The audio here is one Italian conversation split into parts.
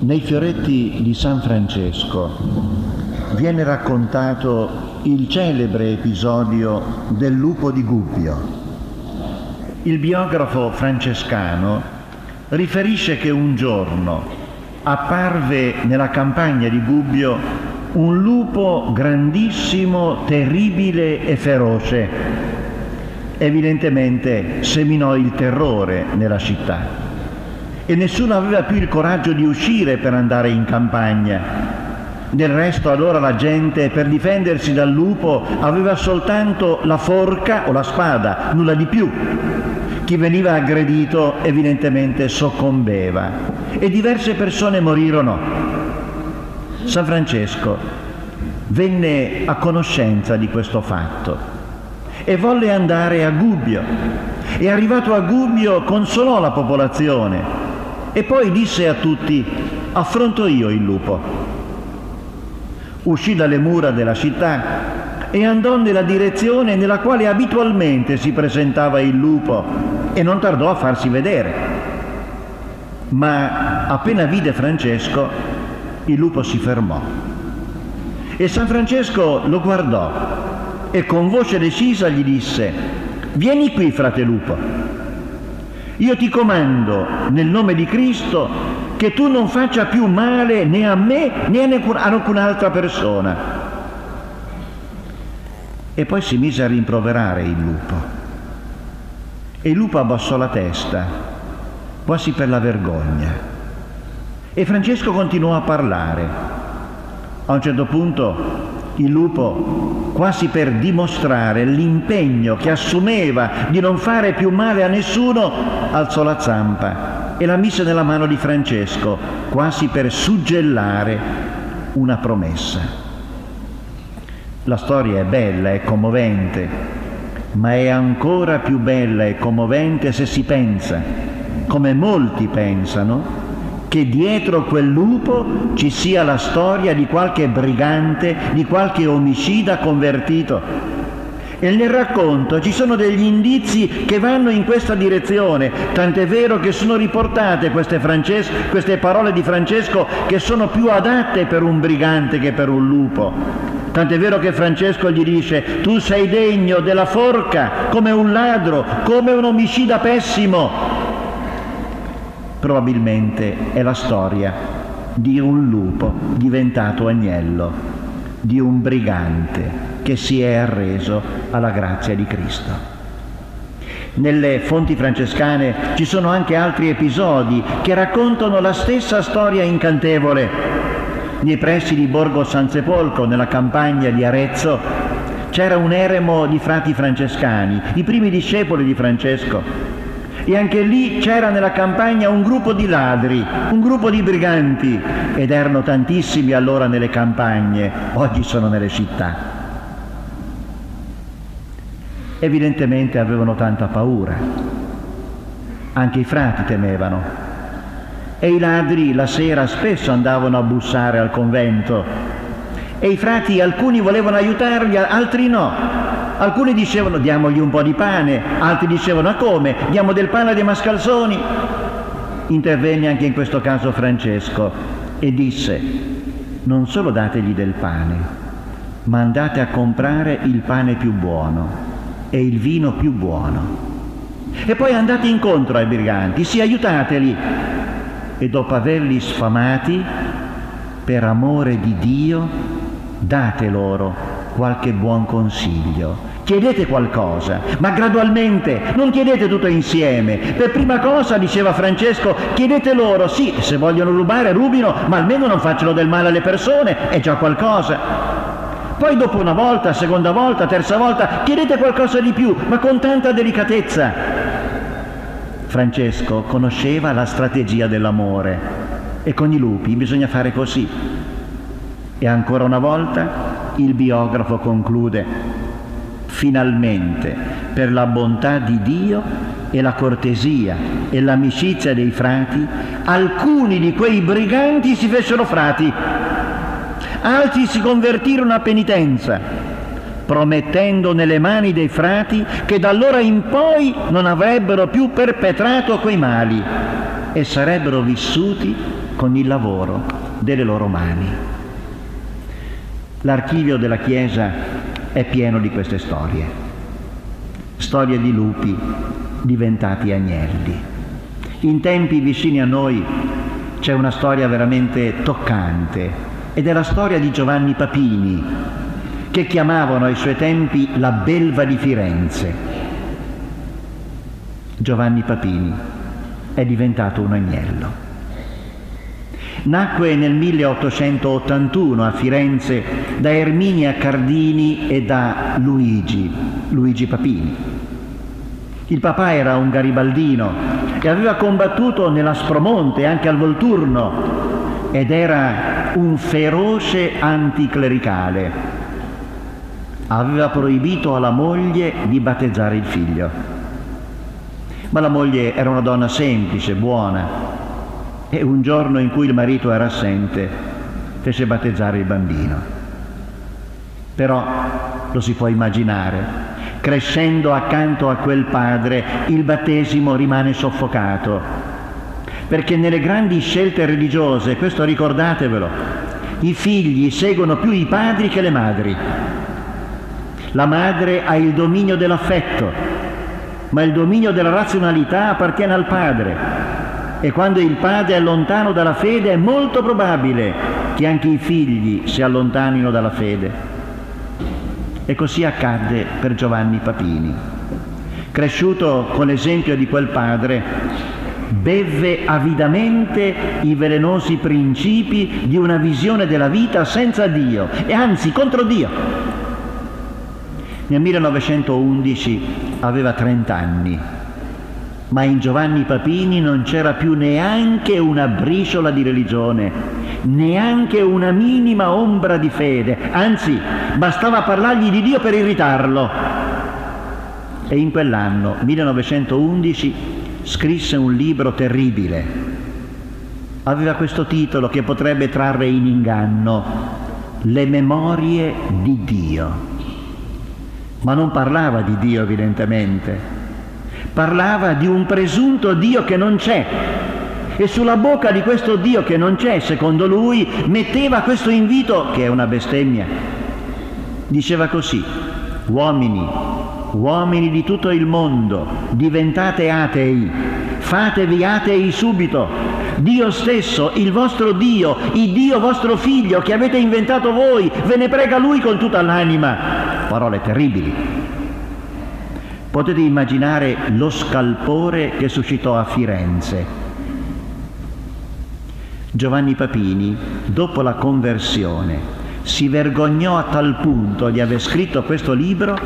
Nei fioretti di San Francesco viene raccontato il celebre episodio del lupo di Gubbio. Il biografo francescano riferisce che un giorno apparve nella campagna di Gubbio un lupo grandissimo, terribile e feroce. Evidentemente seminò il terrore nella città e nessuno aveva più il coraggio di uscire per andare in campagna. Del resto allora la gente per difendersi dal lupo aveva soltanto la forca o la spada, nulla di più. Chi veniva aggredito evidentemente soccombeva e diverse persone morirono. San Francesco venne a conoscenza di questo fatto e volle andare a Gubbio e arrivato a Gubbio consolò la popolazione e poi disse a tutti, affronto io il lupo. Uscì dalle mura della città e andò nella direzione nella quale abitualmente si presentava il lupo e non tardò a farsi vedere. Ma appena vide Francesco, il lupo si fermò. E San Francesco lo guardò e con voce decisa gli disse, vieni qui, frate lupo. Io ti comando nel nome di Cristo che tu non faccia più male né a me né a alcun'altra persona. E poi si mise a rimproverare il lupo. E il lupo abbassò la testa, quasi per la vergogna. E Francesco continuò a parlare. A un certo punto il lupo, quasi per dimostrare l'impegno che assumeva di non fare più male a nessuno, alzò la zampa e la mise nella mano di Francesco, quasi per suggellare una promessa. La storia è bella, è commovente, ma è ancora più bella e commovente se si pensa, come molti pensano, che dietro quel lupo ci sia la storia di qualche brigante, di qualche omicida convertito. E nel racconto ci sono degli indizi che vanno in questa direzione, tant'è vero che sono riportate queste, Frances- queste parole di Francesco che sono più adatte per un brigante che per un lupo. Tant'è vero che Francesco gli dice, tu sei degno della forca come un ladro, come un omicida pessimo, probabilmente è la storia di un lupo diventato agnello, di un brigante che si è arreso alla grazia di Cristo. Nelle fonti francescane ci sono anche altri episodi che raccontano la stessa storia incantevole. Nei pressi di Borgo San Sepolcro, nella campagna di Arezzo, c'era un eremo di frati francescani, i primi discepoli di Francesco, e anche lì c'era nella campagna un gruppo di ladri, un gruppo di briganti ed erano tantissimi allora nelle campagne, oggi sono nelle città. Evidentemente avevano tanta paura, anche i frati temevano. E i ladri la sera spesso andavano a bussare al convento. E i frati alcuni volevano aiutarli, altri no, Alcuni dicevano diamogli un po' di pane, altri dicevano a come? Diamo del pane dei mascalzoni. Intervenne anche in questo caso Francesco e disse non solo dategli del pane, ma andate a comprare il pane più buono e il vino più buono. E poi andate incontro ai briganti, sì, aiutateli. E dopo averli sfamati, per amore di Dio, date loro qualche buon consiglio. Chiedete qualcosa, ma gradualmente, non chiedete tutto insieme. Per prima cosa, diceva Francesco, chiedete loro, sì, se vogliono rubare, rubino, ma almeno non facciano del male alle persone, è già qualcosa. Poi dopo una volta, seconda volta, terza volta, chiedete qualcosa di più, ma con tanta delicatezza. Francesco conosceva la strategia dell'amore e con i lupi bisogna fare così. E ancora una volta il biografo conclude, finalmente, per la bontà di Dio e la cortesia e l'amicizia dei frati, alcuni di quei briganti si fecero frati, altri si convertirono a penitenza, promettendo nelle mani dei frati che da allora in poi non avrebbero più perpetrato quei mali. e sarebbero vissuti con il lavoro delle loro mani. L'archivio della Chiesa è pieno di queste storie, storie di lupi diventati agnelli. In tempi vicini a noi c'è una storia veramente toccante ed è la storia di Giovanni Papini, che chiamavano ai suoi tempi la belva di Firenze. Giovanni Papini è diventato un agnello. Nacque nel 1881 a Firenze da Erminia Cardini e da Luigi, Luigi Papini. Il papà era un garibaldino e aveva combattuto nell'Aspromonte, anche al Volturno, ed era un feroce anticlericale. Aveva proibito alla moglie di battezzare il figlio. Ma la moglie era una donna semplice, buona, e un giorno in cui il marito era assente fece battezzare il bambino. Però lo si può immaginare, crescendo accanto a quel padre il battesimo rimane soffocato, perché nelle grandi scelte religiose, questo ricordatevelo, i figli seguono più i padri che le madri. La madre ha il dominio dell'affetto, ma il dominio della razionalità appartiene al padre e quando il padre è lontano dalla fede è molto probabile che anche i figli si allontanino dalla fede. E così accadde per Giovanni Papini. Cresciuto con l'esempio di quel padre, bevve avidamente i velenosi principi di una visione della vita senza Dio e anzi contro Dio. Nel 1911 aveva 30 anni ma in Giovanni Papini non c'era più neanche una briciola di religione, neanche una minima ombra di fede, anzi bastava parlargli di Dio per irritarlo. E in quell'anno, 1911, scrisse un libro terribile. Aveva questo titolo che potrebbe trarre in inganno, Le memorie di Dio. Ma non parlava di Dio evidentemente, parlava di un presunto Dio che non c'è e sulla bocca di questo Dio che non c'è, secondo lui, metteva questo invito che è una bestemmia. Diceva così, uomini, uomini di tutto il mondo, diventate atei, fatevi atei subito. Dio stesso, il vostro Dio, il Dio vostro figlio che avete inventato voi, ve ne prega lui con tutta l'anima. Parole terribili. Potete immaginare lo scalpore che suscitò a Firenze. Giovanni Papini, dopo la conversione, si vergognò a tal punto di aver scritto questo libro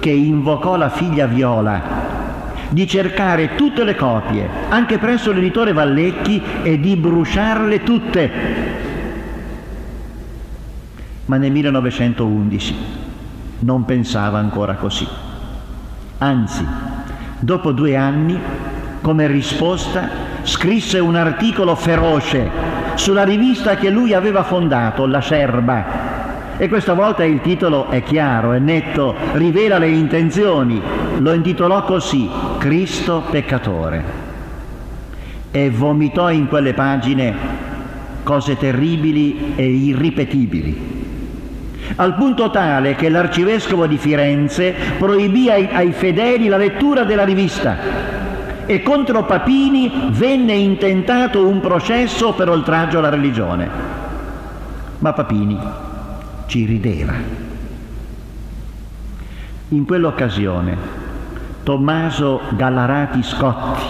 che invocò la figlia Viola di cercare tutte le copie, anche presso l'editore Vallecchi, e di bruciarle tutte. Ma nel 1911 non pensava ancora così. Anzi, dopo due anni, come risposta, scrisse un articolo feroce sulla rivista che lui aveva fondato, La Serba. E questa volta il titolo è chiaro, è netto, rivela le intenzioni. Lo intitolò così, Cristo peccatore. E vomitò in quelle pagine cose terribili e irripetibili al punto tale che l'arcivescovo di Firenze proibì ai, ai fedeli la lettura della rivista e contro Papini venne intentato un processo per oltraggio alla religione. Ma Papini ci rideva. In quell'occasione Tommaso Gallarati Scotti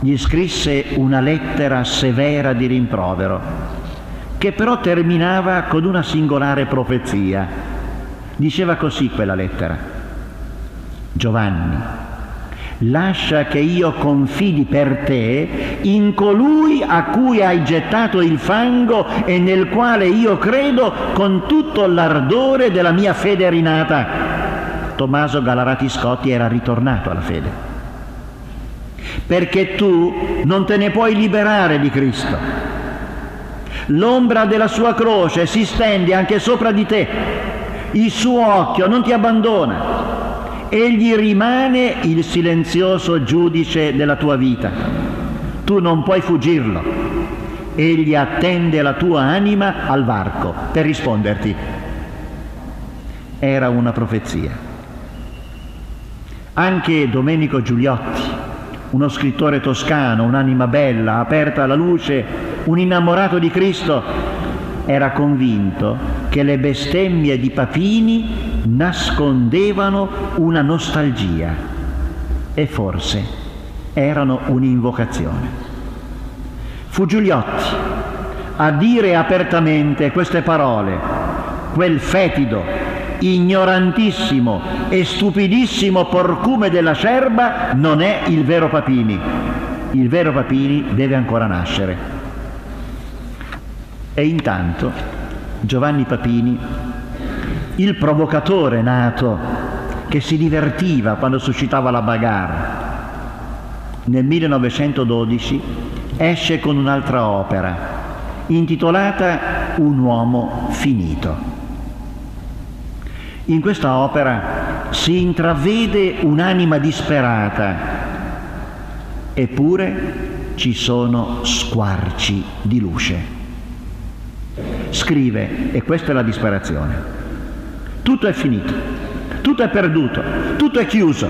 gli scrisse una lettera severa di rimprovero che però terminava con una singolare profezia. Diceva così quella lettera. Giovanni, lascia che io confidi per te in colui a cui hai gettato il fango e nel quale io credo con tutto l'ardore della mia fede rinata. Tommaso Galarati Scotti era ritornato alla fede. Perché tu non te ne puoi liberare di Cristo L'ombra della sua croce si stende anche sopra di te. Il suo occhio non ti abbandona. Egli rimane il silenzioso giudice della tua vita. tu non puoi fuggirlo. Egli attende la tua anima al varco per risponderti. Era una profezia. Anche Domenico Giuliotti, uno scrittore toscano, un'anima bella, aperta alla luce, un innamorato di Cristo, era convinto che le bestemmie di Papini nascondevano una nostalgia e forse erano un'invocazione. Fu Giuliotti a dire apertamente queste parole, quel fetido, ignorantissimo e stupidissimo porcume della Cerba non è il vero Papini. Il vero Papini deve ancora nascere. E intanto Giovanni Papini, il provocatore nato, che si divertiva quando suscitava la bagarre, nel 1912 esce con un'altra opera intitolata Un uomo finito. In questa opera si intravede un'anima disperata, eppure ci sono squarci di luce. Scrive, e questa è la disperazione, tutto è finito, tutto è perduto, tutto è chiuso,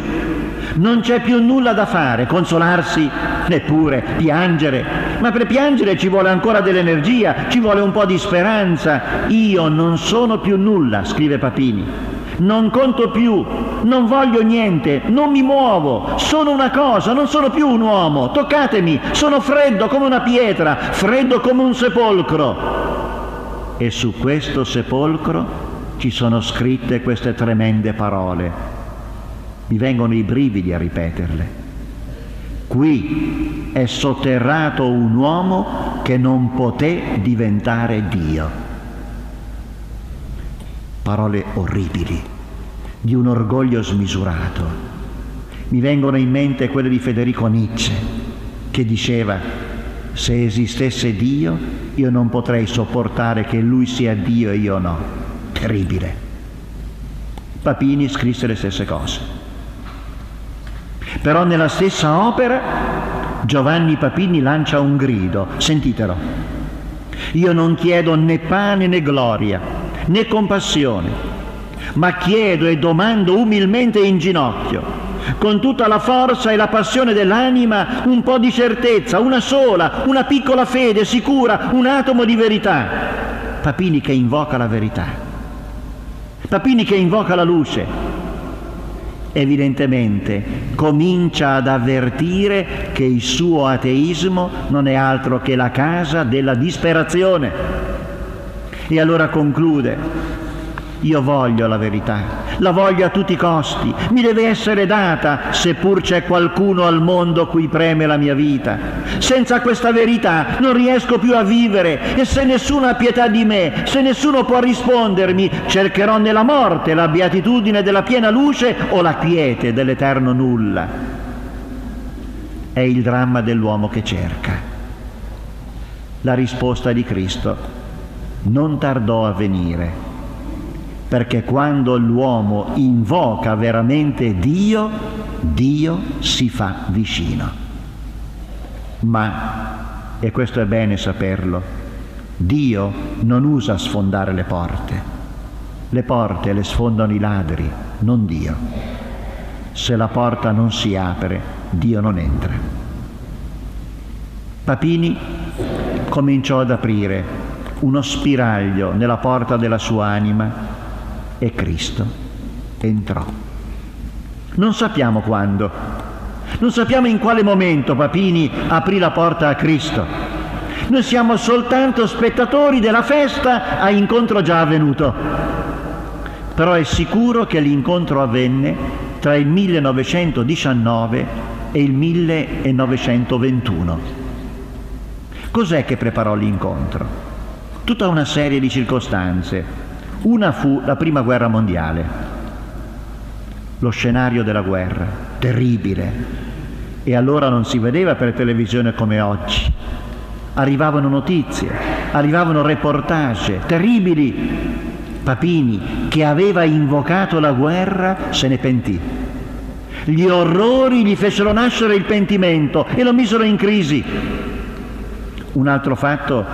non c'è più nulla da fare, consolarsi, neppure piangere, ma per piangere ci vuole ancora dell'energia, ci vuole un po' di speranza. Io non sono più nulla, scrive Papini, non conto più, non voglio niente, non mi muovo, sono una cosa, non sono più un uomo, toccatemi, sono freddo come una pietra, freddo come un sepolcro e su questo sepolcro ci sono scritte queste tremende parole. Mi vengono i brividi a ripeterle. Qui è sotterrato un uomo che non poté diventare Dio. Parole orribili, di un orgoglio smisurato. Mi vengono in mente quelle di Federico Nietzsche, che diceva se esistesse Dio, io non potrei sopportare che Lui sia Dio e io no. Terribile. Papini scrisse le stesse cose. Però nella stessa opera Giovanni Papini lancia un grido, sentitelo. Io non chiedo né pane né gloria, né compassione, ma chiedo e domando umilmente in ginocchio con tutta la forza e la passione dell'anima un po' di certezza, una sola, una piccola fede sicura, un atomo di verità. Papini che invoca la verità, Papini che invoca la luce. Evidentemente comincia ad avvertire che il suo ateismo non è altro che la casa della disperazione. E allora conclude, io voglio la verità, la voglio a tutti i costi, mi deve essere data, seppur c'è qualcuno al mondo cui preme la mia vita. Senza questa verità non riesco più a vivere e se nessuno ha pietà di me, se nessuno può rispondermi, cercherò nella morte la beatitudine della piena luce o la quiete dell'eterno nulla. È il dramma dell'uomo che cerca. La risposta di Cristo non tardò a venire perché quando l'uomo invoca veramente Dio, Dio si fa vicino. Ma, e questo è bene saperlo, Dio non usa sfondare le porte. Le porte le sfondano i ladri, non Dio. Se la porta non si apre, Dio non entra. Papini cominciò ad aprire uno spiraglio nella porta della sua anima e Cristo entrò. Non sappiamo quando, non sappiamo in quale momento Papini aprì la porta a Cristo. Noi siamo soltanto spettatori della festa a incontro già avvenuto. Però è sicuro che l'incontro avvenne tra il 1919 e il 1921. Cos'è che preparò l'incontro? Tutta una serie di circostanze una fu la prima guerra mondiale, lo scenario della guerra, terribile, e allora non si vedeva per televisione come oggi. Arrivavano notizie, arrivavano reportage terribili. Papini, che aveva invocato la guerra, se ne pentì. Gli orrori gli fecero nascere il pentimento e lo misero in crisi. Un altro fatto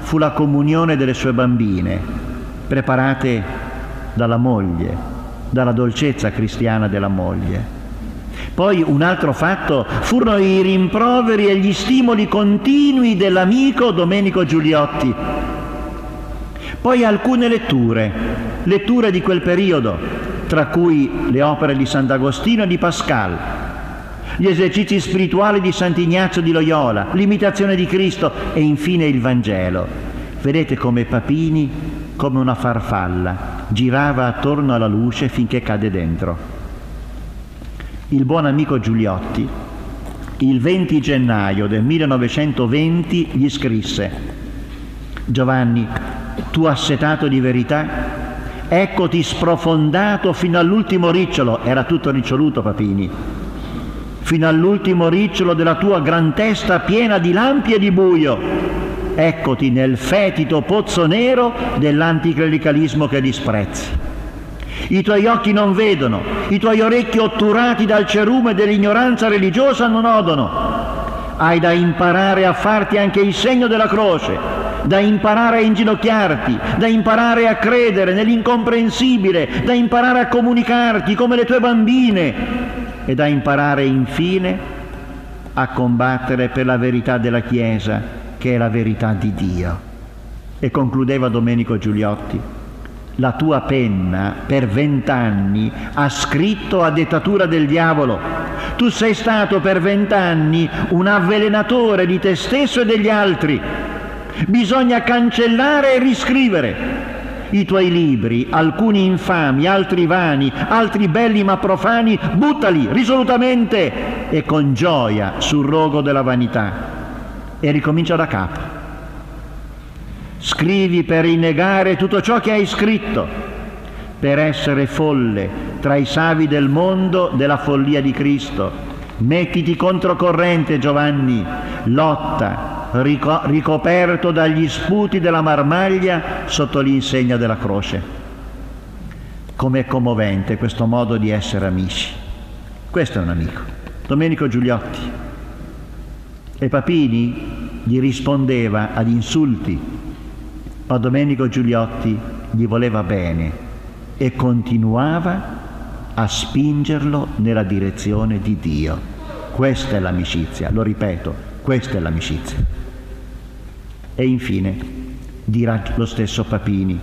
fu la comunione delle sue bambine, preparate dalla moglie, dalla dolcezza cristiana della moglie. Poi un altro fatto furono i rimproveri e gli stimoli continui dell'amico Domenico Giuliotti. Poi alcune letture, letture di quel periodo, tra cui le opere di Sant'Agostino e di Pascal, gli esercizi spirituali di Sant'Ignazio di Loyola, l'imitazione di Cristo e infine il Vangelo. Vedete come Papini, come una farfalla, girava attorno alla luce finché cade dentro. Il buon amico Giuliotti, il 20 gennaio del 1920, gli scrisse Giovanni, tu assetato di verità, eccoti sprofondato fino all'ultimo ricciolo, era tutto riccioluto Papini, fino all'ultimo ricciolo della tua gran testa piena di lampi e di buio. Eccoti nel fetido pozzo nero dell'anticlericalismo che disprezzi. I tuoi occhi non vedono, i tuoi orecchi otturati dal cerume dell'ignoranza religiosa non odono. Hai da imparare a farti anche il segno della croce, da imparare a inginocchiarti, da imparare a credere nell'incomprensibile, da imparare a comunicarti come le tue bambine, e da imparare infine a combattere per la verità della Chiesa, che è la verità di Dio. E concludeva Domenico Giuliotti, la tua penna per vent'anni ha scritto a dettatura del diavolo. Tu sei stato per vent'anni un avvelenatore di te stesso e degli altri. Bisogna cancellare e riscrivere i tuoi libri, alcuni infami, altri vani, altri belli ma profani, buttali risolutamente e con gioia sul rogo della vanità. E ricomincia da capo. Scrivi per rinnegare tutto ciò che hai scritto, per essere folle tra i savi del mondo della follia di Cristo. Mettiti controcorrente, Giovanni, lotta, ricoperto dagli sputi della marmaglia sotto l'insegna della croce. Com'è commovente questo modo di essere amici. Questo è un amico, Domenico Giuliotti. E Papini gli rispondeva ad insulti, ma Domenico Giuliotti gli voleva bene e continuava a spingerlo nella direzione di Dio. Questa è l'amicizia, lo ripeto, questa è l'amicizia. E infine dirà lo stesso Papini,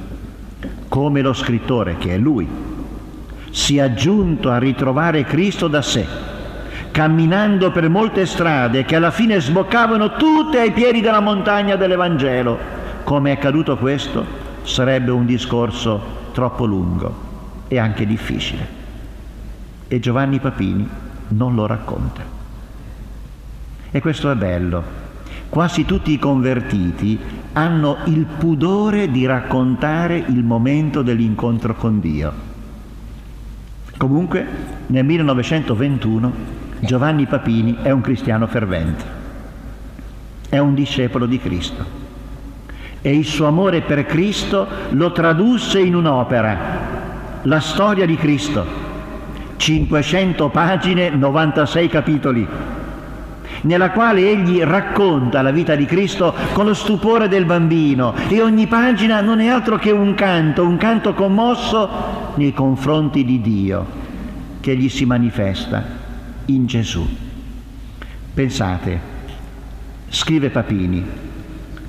come lo scrittore, che è lui, si è giunto a ritrovare Cristo da sé, camminando per molte strade che alla fine sboccavano tutte ai piedi della montagna dell'Evangelo. Come è accaduto questo? Sarebbe un discorso troppo lungo e anche difficile. E Giovanni Papini non lo racconta. E questo è bello, Quasi tutti i convertiti hanno il pudore di raccontare il momento dell'incontro con Dio. Comunque, nel 1921 Giovanni Papini è un cristiano fervente, è un discepolo di Cristo. E il suo amore per Cristo lo tradusse in un'opera, la storia di Cristo, 500 pagine, 96 capitoli nella quale egli racconta la vita di Cristo con lo stupore del bambino. E ogni pagina non è altro che un canto, un canto commosso nei confronti di Dio che gli si manifesta in Gesù. Pensate, scrive Papini,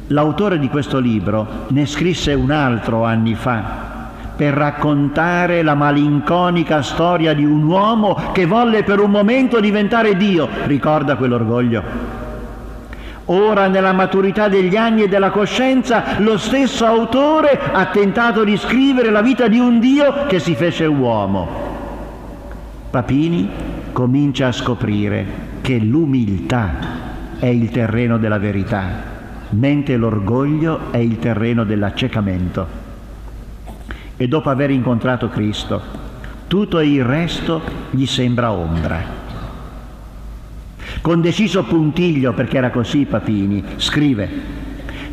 l'autore di questo libro ne scrisse un altro anni fa per raccontare la malinconica storia di un uomo che volle per un momento diventare Dio. Ricorda quell'orgoglio. Ora nella maturità degli anni e della coscienza lo stesso autore ha tentato di scrivere la vita di un Dio che si fece uomo. Papini comincia a scoprire che l'umiltà è il terreno della verità, mentre l'orgoglio è il terreno dell'accecamento e dopo aver incontrato Cristo, tutto il resto gli sembra ombra. Con deciso puntiglio, perché era così Papini, scrive,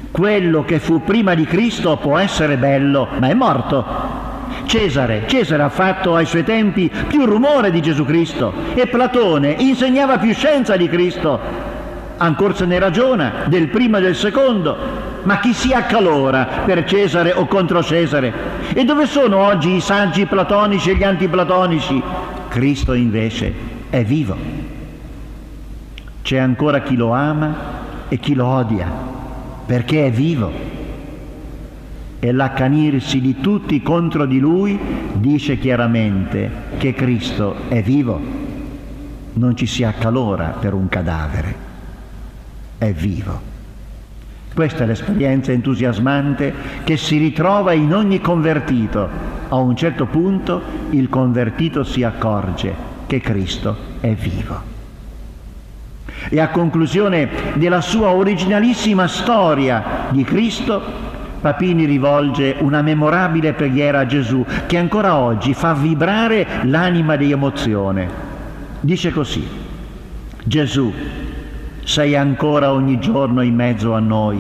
quello che fu prima di Cristo può essere bello, ma è morto. Cesare. Cesare ha fatto ai suoi tempi più rumore di Gesù Cristo e Platone insegnava più scienza di Cristo. Ancora se ne ragiona del primo e del secondo, ma chi si accalora per Cesare o contro Cesare? E dove sono oggi i saggi platonici e gli antiplatonici? Cristo invece è vivo. C'è ancora chi lo ama e chi lo odia, perché è vivo e l'accanirsi di tutti contro di lui dice chiaramente che Cristo è vivo, non ci si accalora per un cadavere, è vivo. Questa è l'esperienza entusiasmante che si ritrova in ogni convertito. A un certo punto il convertito si accorge che Cristo è vivo. E a conclusione della sua originalissima storia di Cristo, Papini rivolge una memorabile preghiera a Gesù che ancora oggi fa vibrare l'anima di emozione. Dice così, Gesù, sei ancora ogni giorno in mezzo a noi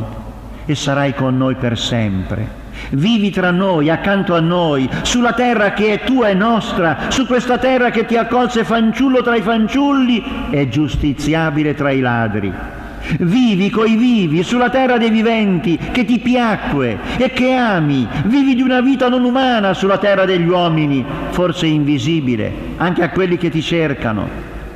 e sarai con noi per sempre. Vivi tra noi, accanto a noi, sulla terra che è tua e nostra, su questa terra che ti accolse fanciullo tra i fanciulli e giustiziabile tra i ladri Vivi coi vivi sulla terra dei viventi che ti piacque e che ami. Vivi di una vita non umana sulla terra degli uomini, forse invisibile anche a quelli che ti cercano,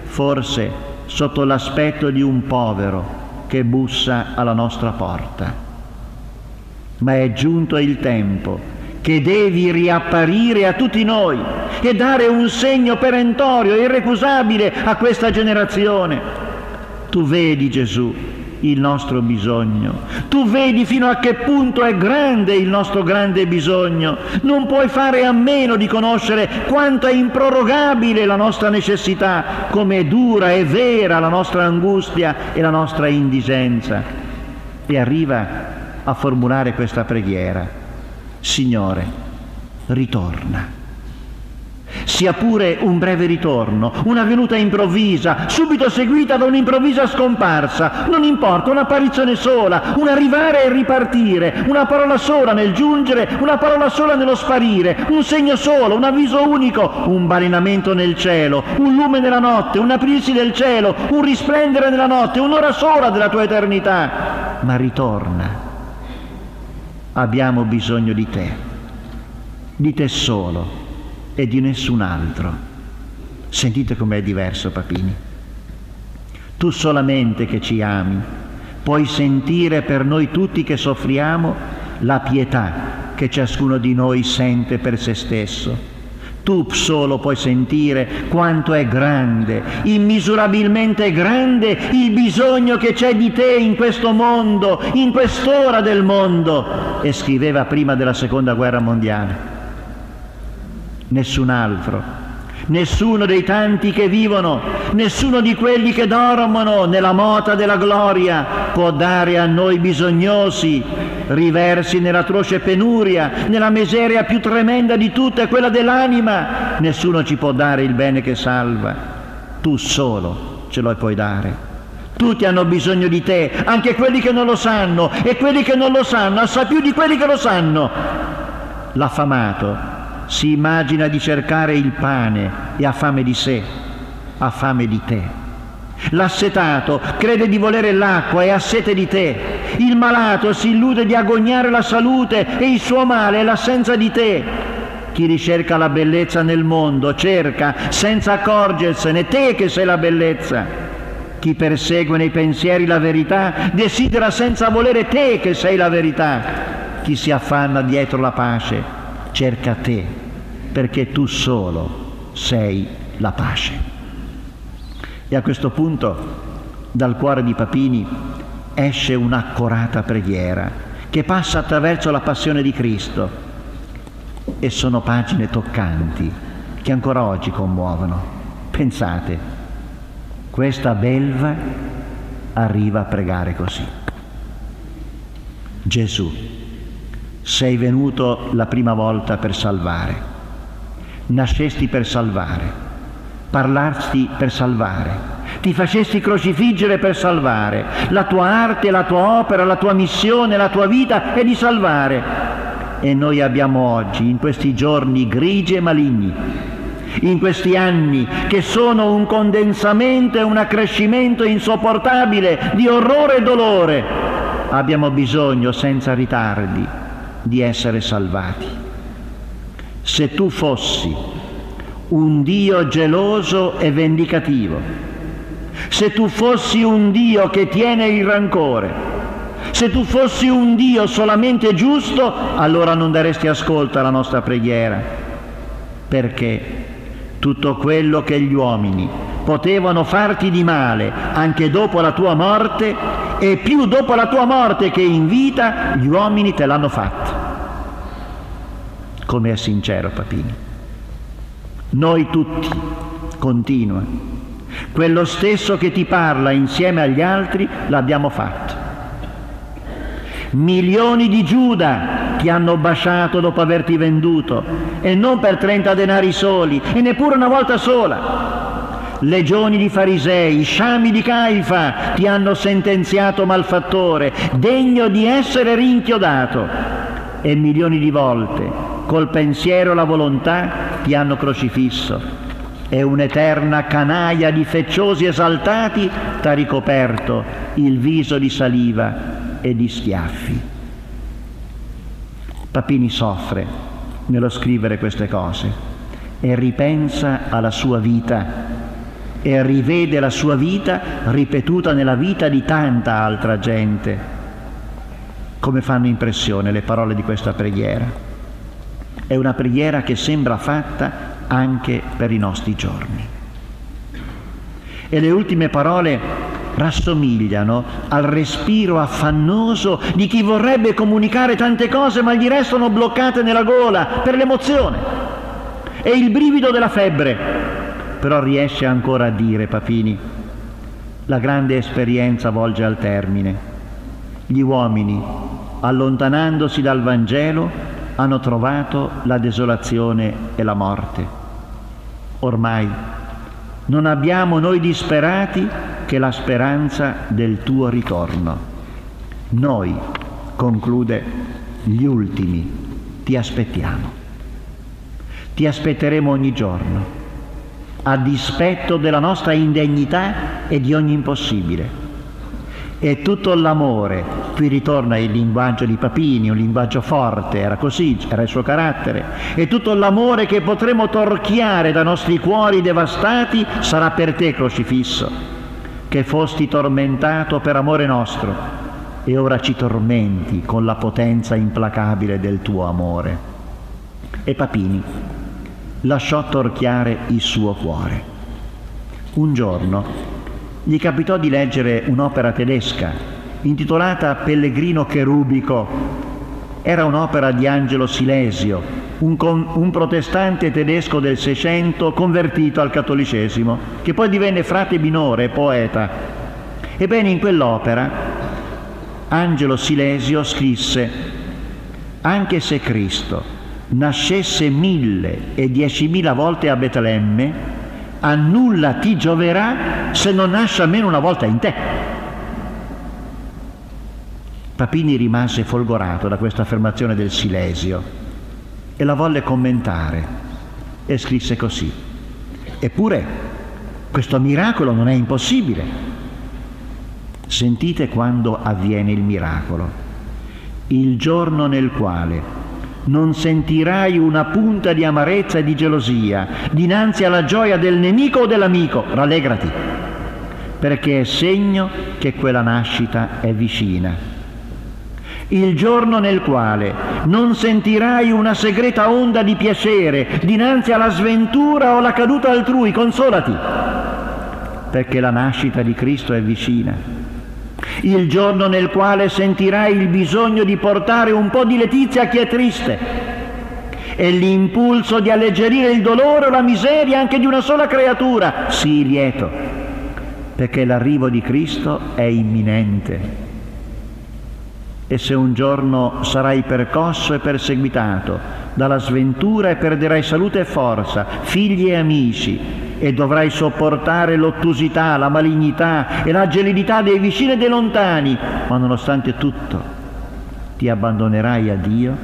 forse sotto l'aspetto di un povero che bussa alla nostra porta. Ma è giunto il tempo che devi riapparire a tutti noi e dare un segno perentorio irrecusabile a questa generazione tu vedi Gesù il nostro bisogno. Tu vedi fino a che punto è grande il nostro grande bisogno. Non puoi fare a meno di conoscere quanto è improrogabile la nostra necessità, come è dura e vera la nostra angustia e la nostra indigenza. E arriva a formulare questa preghiera. Signore, ritorna sia pure un breve ritorno, una venuta improvvisa, subito seguita da un'improvvisa scomparsa, non importa, un'apparizione sola, un arrivare e ripartire, una parola sola nel giungere, una parola sola nello sparire, un segno solo, un avviso unico, un balenamento nel cielo, un lume nella notte, un aprirsi del cielo, un risplendere nella notte, un'ora sola della tua eternità. Ma ritorna. Abbiamo bisogno di te, di te solo e di nessun altro. Sentite com'è diverso Papini. Tu solamente che ci ami puoi sentire per noi tutti che soffriamo la pietà che ciascuno di noi sente per se stesso. Tu solo puoi sentire quanto è grande, immisurabilmente grande il bisogno che c'è di te in questo mondo, in quest'ora del mondo. E scriveva prima della seconda guerra mondiale nessun altro. Nessuno dei tanti che vivono, nessuno di quelli che dormono nella mota della gloria può dare a noi bisognosi, riversi nell'atroce penuria, nella miseria più tremenda di tutte, quella dell'anima. Nessuno ci può dare il bene che salva. Tu solo ce lo puoi dare. Tutti hanno bisogno di te, anche quelli che non lo sanno, e quelli che non lo sanno, assai più di quelli che lo sanno. L'affamato si immagina di cercare il pane e ha fame di sé, ha fame di te. L'assetato crede di volere l'acqua e ha sete di te. Il malato si illude di agognare la salute e il suo male è l'assenza di te. Chi ricerca la bellezza nel mondo cerca senza accorgersene te che sei la bellezza. Chi persegue nei pensieri la verità desidera senza volere te che sei la verità. Chi si affanna dietro la pace cerca te, perché tu solo sei la pace. E a questo punto dal cuore di Papini esce un'accorata preghiera che passa attraverso la passione di Cristo e sono pagine toccanti che ancora oggi commuovono. Pensate, questa belva arriva a pregare così. Gesù sei venuto la prima volta per salvare, nascesti per salvare, parlasti per salvare, ti facesti crocifiggere per salvare, la tua arte, la tua opera, la tua missione, la tua vita è di salvare. e noi abbiamo oggi, in questi giorni grigi e maligni, in questi anni che sono un condensamento e un accrescimento insopportabile di orrore e dolore, abbiamo bisogno senza ritardi di essere salvati. Se tu fossi un Dio geloso e vendicativo, se tu fossi un Dio che tiene il rancore, se tu fossi un Dio solamente giusto, allora non daresti ascolto alla nostra preghiera, perché tutto quello che gli uomini potevano farti di male anche dopo la tua morte e più dopo la tua morte che in vita, gli uomini te l'hanno fatto. Come è sincero Papini. Noi tutti, continua, quello stesso che ti parla insieme agli altri l'abbiamo fatto. Milioni di Giuda ti hanno baciato dopo averti venduto e non per 30 denari soli e neppure una volta sola. Legioni di farisei, sciami di Caifa ti hanno sentenziato malfattore, degno di essere rinchiodato. E milioni di volte, col pensiero e la volontà, ti hanno crocifisso. E un'eterna canaia di fecciosi esaltati t'ha ricoperto il viso di saliva e di schiaffi. Papini soffre nello scrivere queste cose e ripensa alla sua vita e rivede la sua vita ripetuta nella vita di tanta altra gente. Come fanno impressione le parole di questa preghiera? È una preghiera che sembra fatta anche per i nostri giorni. E le ultime parole rassomigliano al respiro affannoso di chi vorrebbe comunicare tante cose ma gli restano bloccate nella gola per l'emozione. È il brivido della febbre, però riesce ancora a dire Papini, la grande esperienza volge al termine. Gli uomini, allontanandosi dal Vangelo, hanno trovato la desolazione e la morte. Ormai non abbiamo noi disperati che la speranza del tuo ritorno. Noi, conclude, gli ultimi, ti aspettiamo. Ti aspetteremo ogni giorno, a dispetto della nostra indegnità e di ogni impossibile. E tutto l'amore, qui ritorna il linguaggio di Papini, un linguaggio forte, era così, era il suo carattere, e tutto l'amore che potremo torchiare da nostri cuori devastati sarà per te crocifisso che fosti tormentato per amore nostro e ora ci tormenti con la potenza implacabile del tuo amore. E Papini lasciò torchiare il suo cuore. Un giorno gli capitò di leggere un'opera tedesca intitolata Pellegrino Cherubico. Era un'opera di Angelo Silesio, un, un, protestante tedesco del Seicento convertito al cattolicesimo, che poi divenne frate minore poeta. Ebbene, in quell'opera Angelo Silesio scrisse, anche se Cristo nascesse mille e diecimila volte a Betlemme, a nulla ti gioverà se non nasce almeno una volta in te. Papini rimase folgorato da questa affermazione del Silesio e la volle commentare e scrisse così. Eppure questo miracolo non è impossibile. Sentite quando avviene il miracolo. Il giorno nel quale non sentirai una punta di amarezza e di gelosia dinanzi alla gioia del nemico o dell'amico, rallegrati, perché è segno che quella nascita è vicina il giorno nel quale non sentirai una segreta onda di piacere dinanzi alla sventura o alla caduta altrui, consolati, perché la nascita di Cristo è vicina. Il giorno nel quale sentirai il bisogno di portare un po' di letizia a chi è triste. E l'impulso di alleggerire il dolore o la miseria anche di una sola creatura, sii lieto, perché l'arrivo di Cristo è imminente. E se un giorno sarai percosso e perseguitato dalla sventura e perderai salute e forza, figli e amici, e dovrai sopportare l'ottusità, la malignità e la gelidità dei vicini e dei lontani, ma nonostante tutto ti abbandonerai a Dio,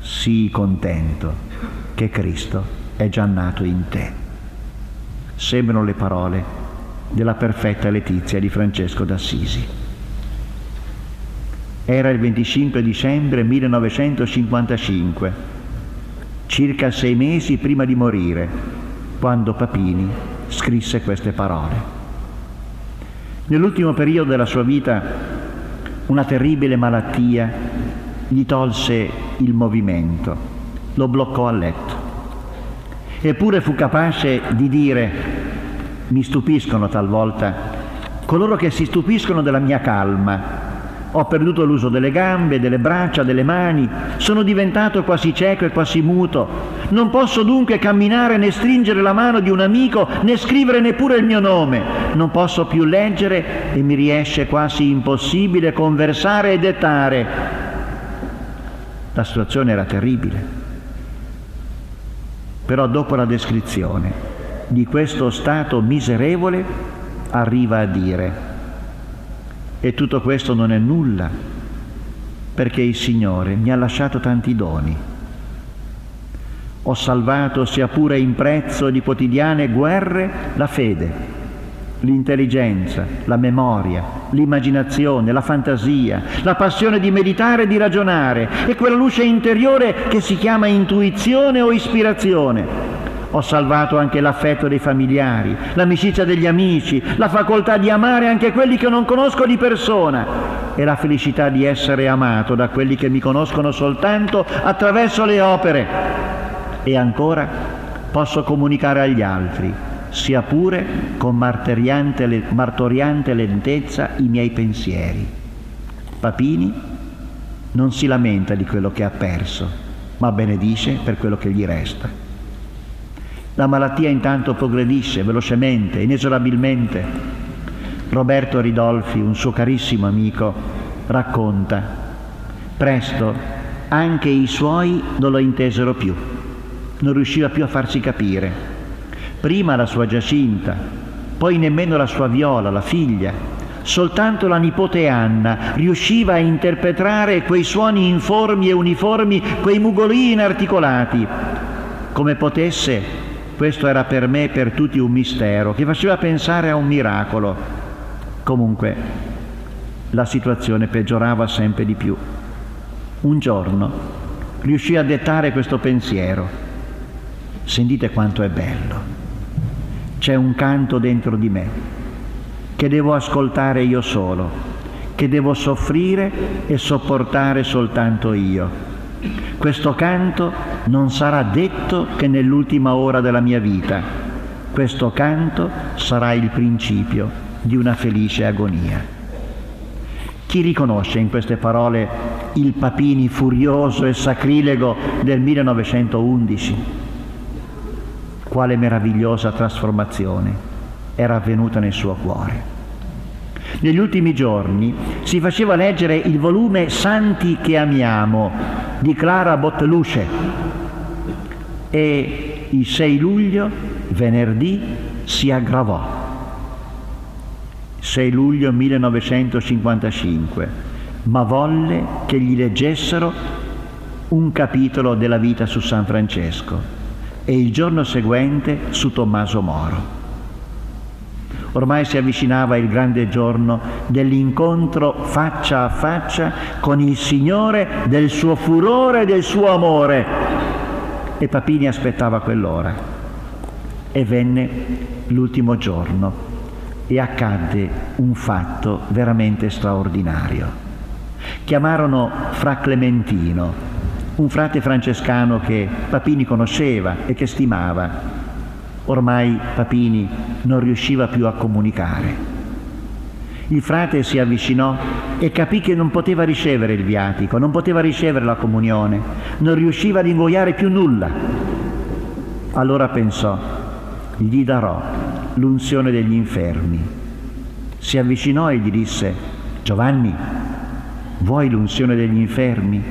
sii contento che Cristo è già nato in te. Sembrano le parole della perfetta letizia di Francesco d'Assisi. Era il 25 dicembre 1955, circa sei mesi prima di morire, quando Papini scrisse queste parole. Nell'ultimo periodo della sua vita una terribile malattia gli tolse il movimento, lo bloccò a letto. Eppure fu capace di dire, mi stupiscono talvolta, coloro che si stupiscono della mia calma, ho perduto l'uso delle gambe, delle braccia, delle mani, sono diventato quasi cieco e quasi muto. Non posso dunque camminare né stringere la mano di un amico né scrivere neppure il mio nome. Non posso più leggere e mi riesce quasi impossibile conversare e dettare. La situazione era terribile. Però dopo la descrizione di questo stato miserevole arriva a dire e tutto questo non è nulla, perché il Signore mi ha lasciato tanti doni. Ho salvato, sia pure in prezzo di quotidiane guerre, la fede, l'intelligenza, la memoria, l'immaginazione, la fantasia, la passione di meditare e di ragionare e quella luce interiore che si chiama intuizione o ispirazione ho salvato anche l'affetto dei familiari, l'amicizia degli amici, la facoltà di amare anche quelli che non conosco di persona e la felicità di essere amato da quelli che mi conoscono soltanto attraverso le opere. E ancora posso comunicare agli altri, sia pure con martoriante lentezza, i miei pensieri. Papini non si lamenta di quello che ha perso, ma benedice per quello che gli resta. La malattia intanto progredisce velocemente, inesorabilmente. Roberto Ridolfi, un suo carissimo amico, racconta, presto anche i suoi non lo intesero più, non riusciva più a farsi capire. Prima la sua Giacinta, poi nemmeno la sua Viola, la figlia, soltanto la nipote Anna riusciva a interpretare quei suoni informi e uniformi, quei mugolii inarticolati, come potesse questo era per me e per tutti un mistero che faceva pensare a un miracolo. Comunque la situazione peggiorava sempre di più. Un giorno riuscì a dettare questo pensiero. Sentite quanto è bello. C'è un canto dentro di me che devo ascoltare io solo, che devo soffrire e sopportare soltanto io questo canto non sarà detto che nell'ultima ora della mia vita. Questo canto sarà il principio di una felice agonia. Chi riconosce in queste parole il Papini furioso e sacrilego del 1911? Quale meravigliosa trasformazione era avvenuta nel suo cuore. Negli ultimi giorni si faceva leggere il volume Santi che amiamo di Clara Botteluce e il 6 luglio, venerdì, si aggravò. 6 luglio 1955, ma volle che gli leggessero un capitolo della vita su San Francesco e il giorno seguente su Tommaso Moro. Ormai si avvicinava il grande giorno dell'incontro faccia a faccia con il Signore del suo furore e del suo amore. E Papini aspettava quell'ora. E venne l'ultimo giorno e accadde un fatto veramente straordinario. Chiamarono Fra Clementino, un frate francescano che Papini conosceva e che stimava Ormai Papini non riusciva più a comunicare. Il frate si avvicinò e capì che non poteva ricevere il viatico, non poteva ricevere la comunione, non riusciva ad ingoiare più nulla. Allora pensò, gli darò l'unzione degli infermi. Si avvicinò e gli disse, Giovanni, vuoi l'unzione degli infermi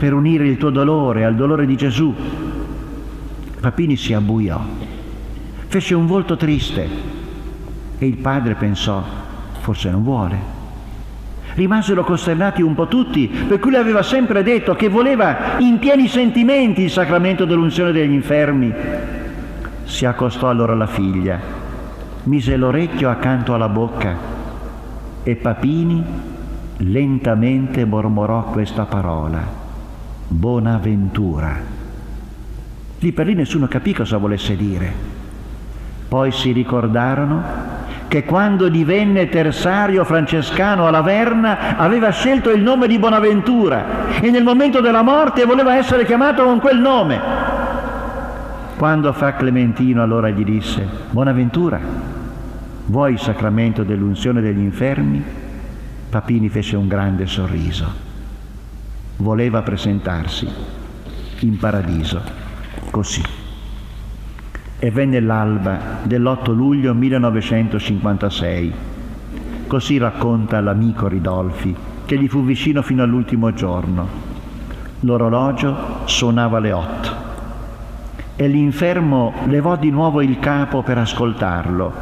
per unire il tuo dolore al dolore di Gesù? Papini si abbuiò fece un volto triste e il padre pensò, forse non vuole. Rimasero costernati un po' tutti, per cui lui aveva sempre detto che voleva in pieni sentimenti il sacramento dell'unzione degli infermi. Si accostò allora alla figlia, mise l'orecchio accanto alla bocca e Papini lentamente mormorò questa parola, Bonaventura. Lì per lì nessuno capì cosa volesse dire. Poi si ricordarono che quando divenne terzario francescano a Laverna aveva scelto il nome di Bonaventura e nel momento della morte voleva essere chiamato con quel nome. Quando Fra Clementino allora gli disse, Bonaventura, vuoi il sacramento dell'unzione degli infermi? Papini fece un grande sorriso. Voleva presentarsi in paradiso, così e venne l'alba dell'8 luglio 1956. Così racconta l'amico Ridolfi, che gli fu vicino fino all'ultimo giorno. L'orologio suonava le otto e l'infermo levò di nuovo il capo per ascoltarlo.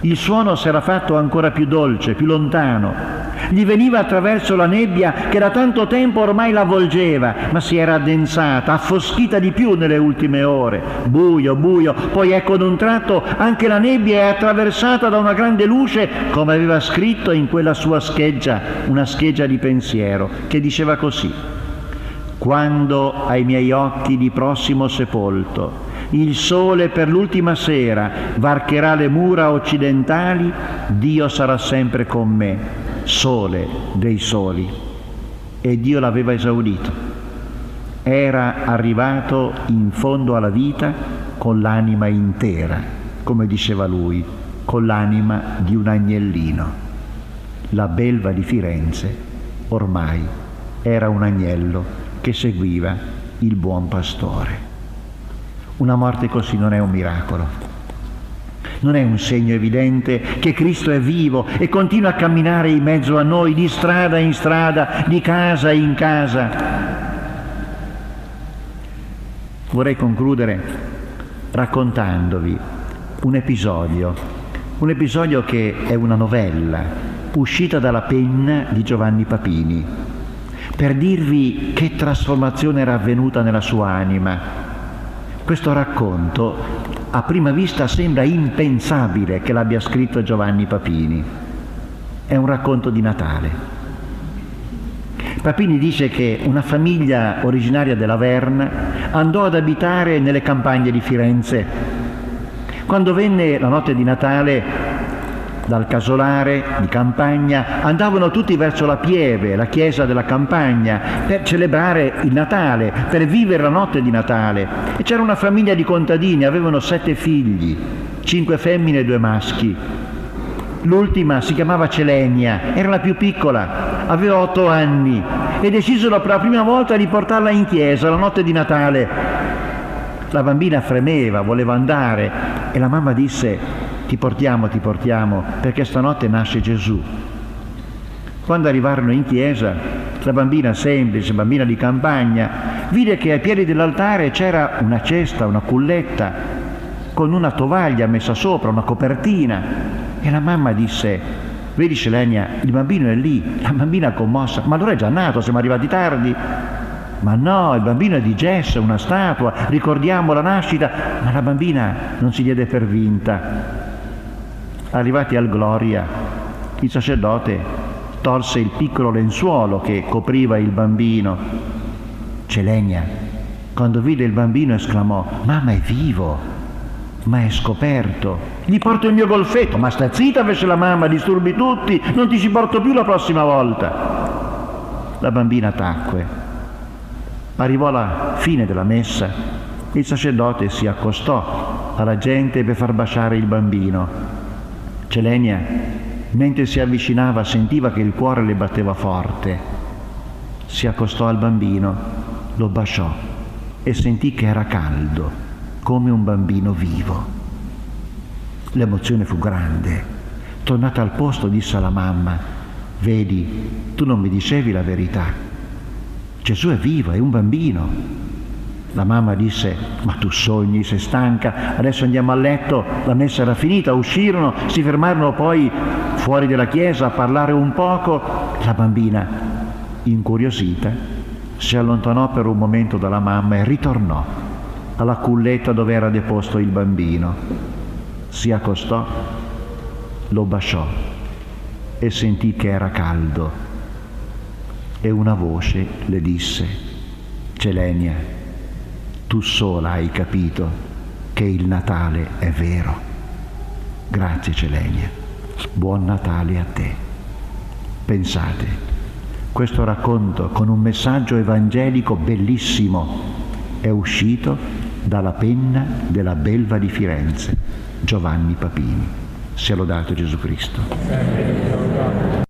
Il suono s'era fatto ancora più dolce, più lontano, gli veniva attraverso la nebbia che da tanto tempo ormai l'avvolgeva, ma si era addensata, affoschita di più nelle ultime ore. Buio, buio, poi ecco ad un tratto anche la nebbia è attraversata da una grande luce, come aveva scritto in quella sua scheggia, una scheggia di pensiero, che diceva così. Quando ai miei occhi di prossimo sepolto il sole per l'ultima sera varcherà le mura occidentali, Dio sarà sempre con me sole dei soli e Dio l'aveva esaudito. Era arrivato in fondo alla vita con l'anima intera, come diceva lui, con l'anima di un agnellino. La belva di Firenze ormai era un agnello che seguiva il buon pastore. Una morte così non è un miracolo, non è un segno evidente che Cristo è vivo e continua a camminare in mezzo a noi, di strada in strada, di casa in casa. Vorrei concludere raccontandovi un episodio, un episodio che è una novella uscita dalla penna di Giovanni Papini, per dirvi che trasformazione era avvenuta nella sua anima. Questo racconto a prima vista sembra impensabile che l'abbia scritto Giovanni Papini. È un racconto di Natale. Papini dice che una famiglia originaria della Verna andò ad abitare nelle campagne di Firenze. Quando venne la notte di Natale dal casolare di campagna, andavano tutti verso la Pieve, la chiesa della campagna, per celebrare il Natale, per vivere la notte di Natale. E c'era una famiglia di contadini, avevano sette figli, cinque femmine e due maschi. L'ultima si chiamava Celenia, era la più piccola, aveva otto anni e decisero per la prima volta di portarla in chiesa la notte di Natale. La bambina fremeva, voleva andare e la mamma disse ti portiamo, ti portiamo, perché stanotte nasce Gesù. Quando arrivarono in chiesa, la bambina semplice, bambina di campagna, vide che ai piedi dell'altare c'era una cesta, una culletta, con una tovaglia messa sopra, una copertina. E la mamma disse, vedi Selenia, il bambino è lì, la bambina commossa, ma allora è già nato, siamo arrivati tardi. Ma no, il bambino è di gesso, una statua, ricordiamo la nascita, ma la bambina non si diede per vinta. Arrivati al Gloria, il sacerdote tolse il piccolo lenzuolo che copriva il bambino. Celenia, quando vide il bambino, esclamò, mamma è vivo, ma è scoperto. Gli porto il mio golfetto, ma sta zitta, fece la mamma, disturbi tutti, non ti ci porto più la prossima volta. La bambina tacque. Arrivò la fine della messa. Il sacerdote si accostò alla gente per far baciare il bambino. Celenia, mentre si avvicinava, sentiva che il cuore le batteva forte. Si accostò al bambino, lo baciò e sentì che era caldo, come un bambino vivo. L'emozione fu grande. Tornata al posto, disse alla mamma, vedi, tu non mi dicevi la verità. Gesù è vivo, è un bambino. La mamma disse, ma tu sogni, sei stanca, adesso andiamo a letto, la messa era finita, uscirono, si fermarono poi fuori della chiesa a parlare un poco La bambina, incuriosita, si allontanò per un momento dalla mamma e ritornò alla culletta dove era deposto il bambino. Si accostò, lo baciò e sentì che era caldo. E una voce le disse, Celenia, tu sola hai capito che il Natale è vero. Grazie Celenia, buon Natale a te. Pensate, questo racconto con un messaggio evangelico bellissimo è uscito dalla penna della belva di Firenze, Giovanni Papini. Sia lodato Gesù Cristo.